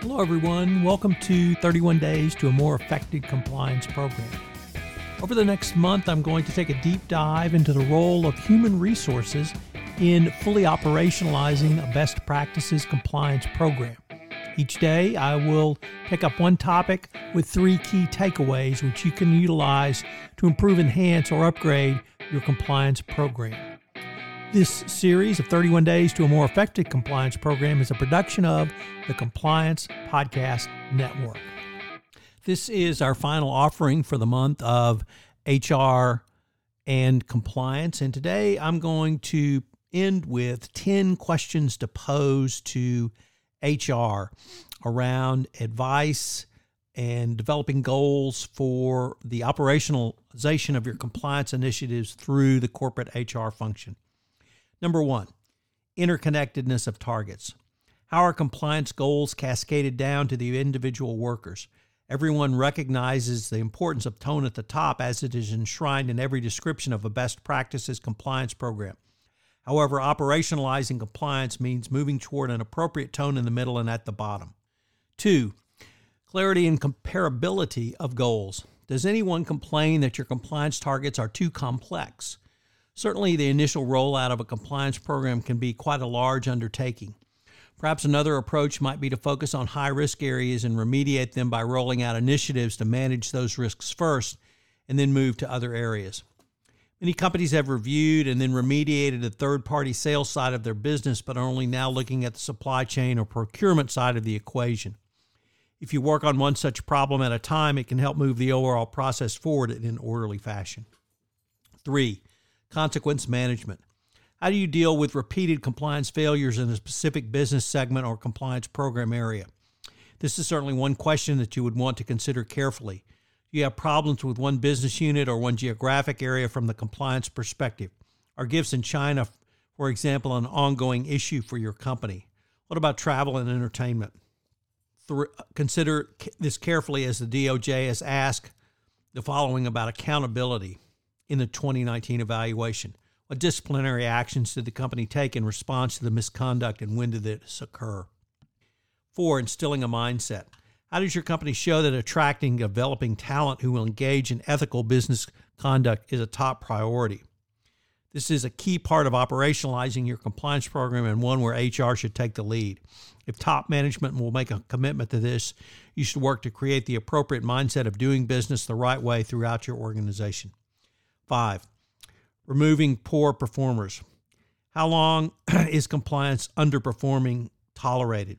Hello, everyone. Welcome to 31 Days to a More Effective Compliance Program. Over the next month, I'm going to take a deep dive into the role of human resources in fully operationalizing a best practices compliance program. Each day, I will pick up one topic with three key takeaways which you can utilize to improve, enhance, or upgrade your compliance program. This series of 31 Days to a More Effective Compliance Program is a production of the Compliance Podcast Network. This is our final offering for the month of HR and compliance. And today I'm going to end with 10 questions to pose to HR around advice and developing goals for the operationalization of your compliance initiatives through the corporate HR function. Number one, interconnectedness of targets. How are compliance goals cascaded down to the individual workers? Everyone recognizes the importance of tone at the top as it is enshrined in every description of a best practices compliance program. However, operationalizing compliance means moving toward an appropriate tone in the middle and at the bottom. Two, clarity and comparability of goals. Does anyone complain that your compliance targets are too complex? Certainly, the initial rollout of a compliance program can be quite a large undertaking. Perhaps another approach might be to focus on high risk areas and remediate them by rolling out initiatives to manage those risks first and then move to other areas. Many companies have reviewed and then remediated the third party sales side of their business, but are only now looking at the supply chain or procurement side of the equation. If you work on one such problem at a time, it can help move the overall process forward in an orderly fashion. Three, consequence management. How do you deal with repeated compliance failures in a specific business segment or compliance program area? This is certainly one question that you would want to consider carefully. Do you have problems with one business unit or one geographic area from the compliance perspective? Are gifts in China, for example, an ongoing issue for your company? What about travel and entertainment? consider this carefully as the DOJ has asked the following about accountability in the 2019 evaluation? What disciplinary actions did the company take in response to the misconduct and when did this occur? Four, instilling a mindset. How does your company show that attracting, developing talent who will engage in ethical business conduct is a top priority? This is a key part of operationalizing your compliance program and one where HR should take the lead. If top management will make a commitment to this, you should work to create the appropriate mindset of doing business the right way throughout your organization. Five, removing poor performers. How long is compliance underperforming tolerated?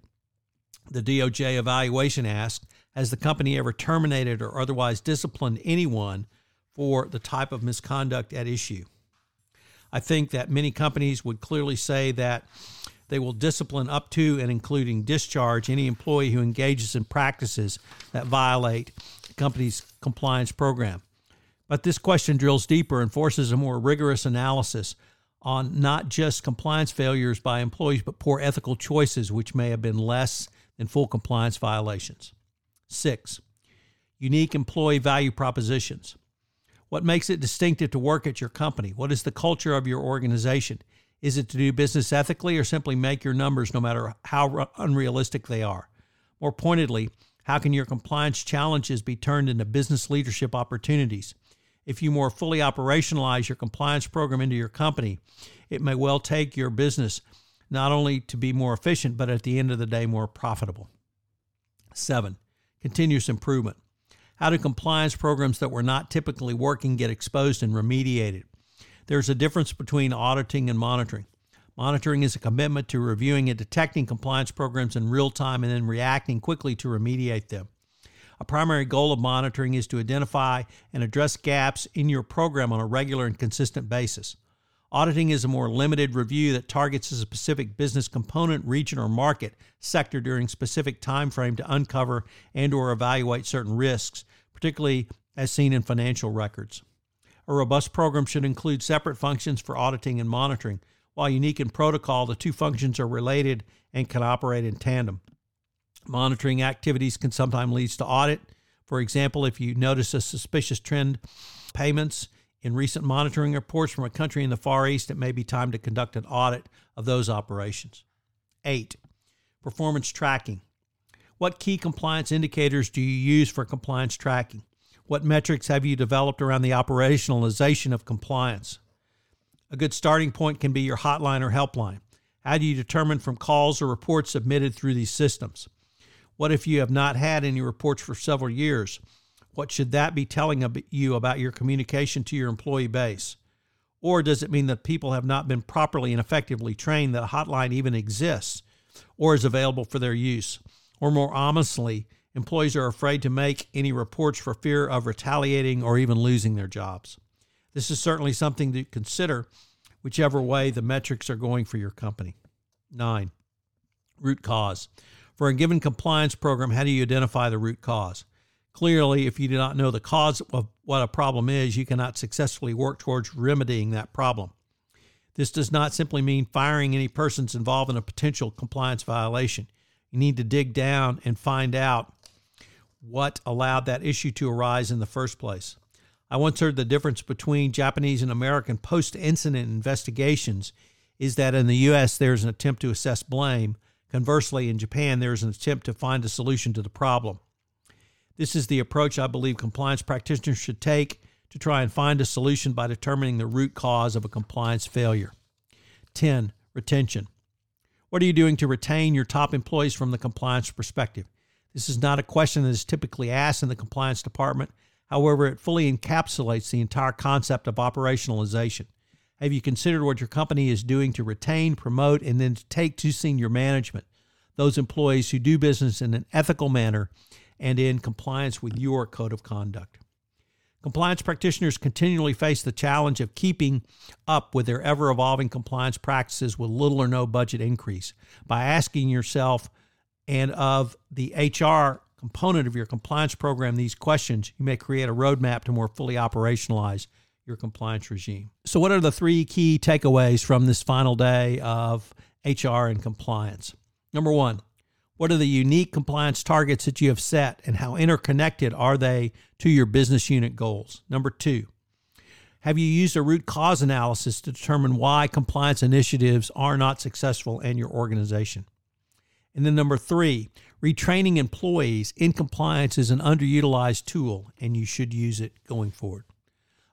The DOJ evaluation asked Has the company ever terminated or otherwise disciplined anyone for the type of misconduct at issue? I think that many companies would clearly say that they will discipline up to and including discharge any employee who engages in practices that violate the company's compliance program. But this question drills deeper and forces a more rigorous analysis on not just compliance failures by employees, but poor ethical choices, which may have been less than full compliance violations. Six, unique employee value propositions. What makes it distinctive to work at your company? What is the culture of your organization? Is it to do business ethically or simply make your numbers no matter how unrealistic they are? More pointedly, how can your compliance challenges be turned into business leadership opportunities? If you more fully operationalize your compliance program into your company, it may well take your business not only to be more efficient, but at the end of the day, more profitable. Seven, continuous improvement. How do compliance programs that were not typically working get exposed and remediated? There's a difference between auditing and monitoring. Monitoring is a commitment to reviewing and detecting compliance programs in real time and then reacting quickly to remediate them. A primary goal of monitoring is to identify and address gaps in your program on a regular and consistent basis. Auditing is a more limited review that targets a specific business component, region, or market sector during a specific time frame to uncover and or evaluate certain risks, particularly as seen in financial records. A robust program should include separate functions for auditing and monitoring. While unique in protocol, the two functions are related and can operate in tandem. Monitoring activities can sometimes lead to audit. For example, if you notice a suspicious trend payments in recent monitoring reports from a country in the Far East, it may be time to conduct an audit of those operations. Eight, performance tracking. What key compliance indicators do you use for compliance tracking? What metrics have you developed around the operationalization of compliance? A good starting point can be your hotline or helpline. How do you determine from calls or reports submitted through these systems? What if you have not had any reports for several years? What should that be telling you about your communication to your employee base? Or does it mean that people have not been properly and effectively trained that a hotline even exists or is available for their use? Or more ominously, employees are afraid to make any reports for fear of retaliating or even losing their jobs. This is certainly something to consider, whichever way the metrics are going for your company. Nine, root cause. For a given compliance program, how do you identify the root cause? Clearly, if you do not know the cause of what a problem is, you cannot successfully work towards remedying that problem. This does not simply mean firing any persons involved in a potential compliance violation. You need to dig down and find out what allowed that issue to arise in the first place. I once heard the difference between Japanese and American post incident investigations is that in the US there's an attempt to assess blame. Conversely, in Japan, there is an attempt to find a solution to the problem. This is the approach I believe compliance practitioners should take to try and find a solution by determining the root cause of a compliance failure. 10. Retention. What are you doing to retain your top employees from the compliance perspective? This is not a question that is typically asked in the compliance department. However, it fully encapsulates the entire concept of operationalization. Have you considered what your company is doing to retain, promote, and then to take to senior management those employees who do business in an ethical manner and in compliance with your code of conduct. Compliance practitioners continually face the challenge of keeping up with their ever evolving compliance practices with little or no budget increase. By asking yourself and of the HR component of your compliance program these questions, you may create a roadmap to more fully operationalize your compliance regime. So, what are the three key takeaways from this final day of HR and compliance? Number one, what are the unique compliance targets that you have set and how interconnected are they to your business unit goals? Number two, have you used a root cause analysis to determine why compliance initiatives are not successful in your organization? And then number three, retraining employees in compliance is an underutilized tool and you should use it going forward.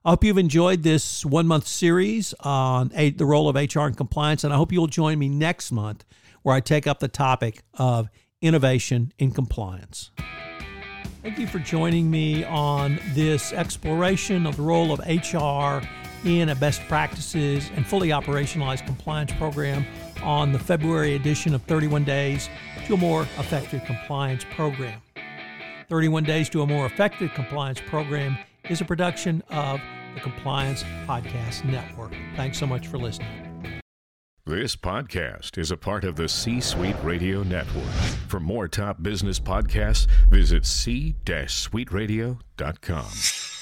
I hope you've enjoyed this one month series on the role of HR and compliance, and I hope you'll join me next month where I take up the topic of innovation in compliance. Thank you for joining me on this exploration of the role of HR in a best practices and fully operationalized compliance program on the February edition of 31 Days to a More Effective Compliance Program. 31 Days to a More Effective Compliance Program is a production of the Compliance Podcast Network. Thanks so much for listening. This podcast is a part of the C Suite Radio Network. For more top business podcasts, visit c-suiteradio.com.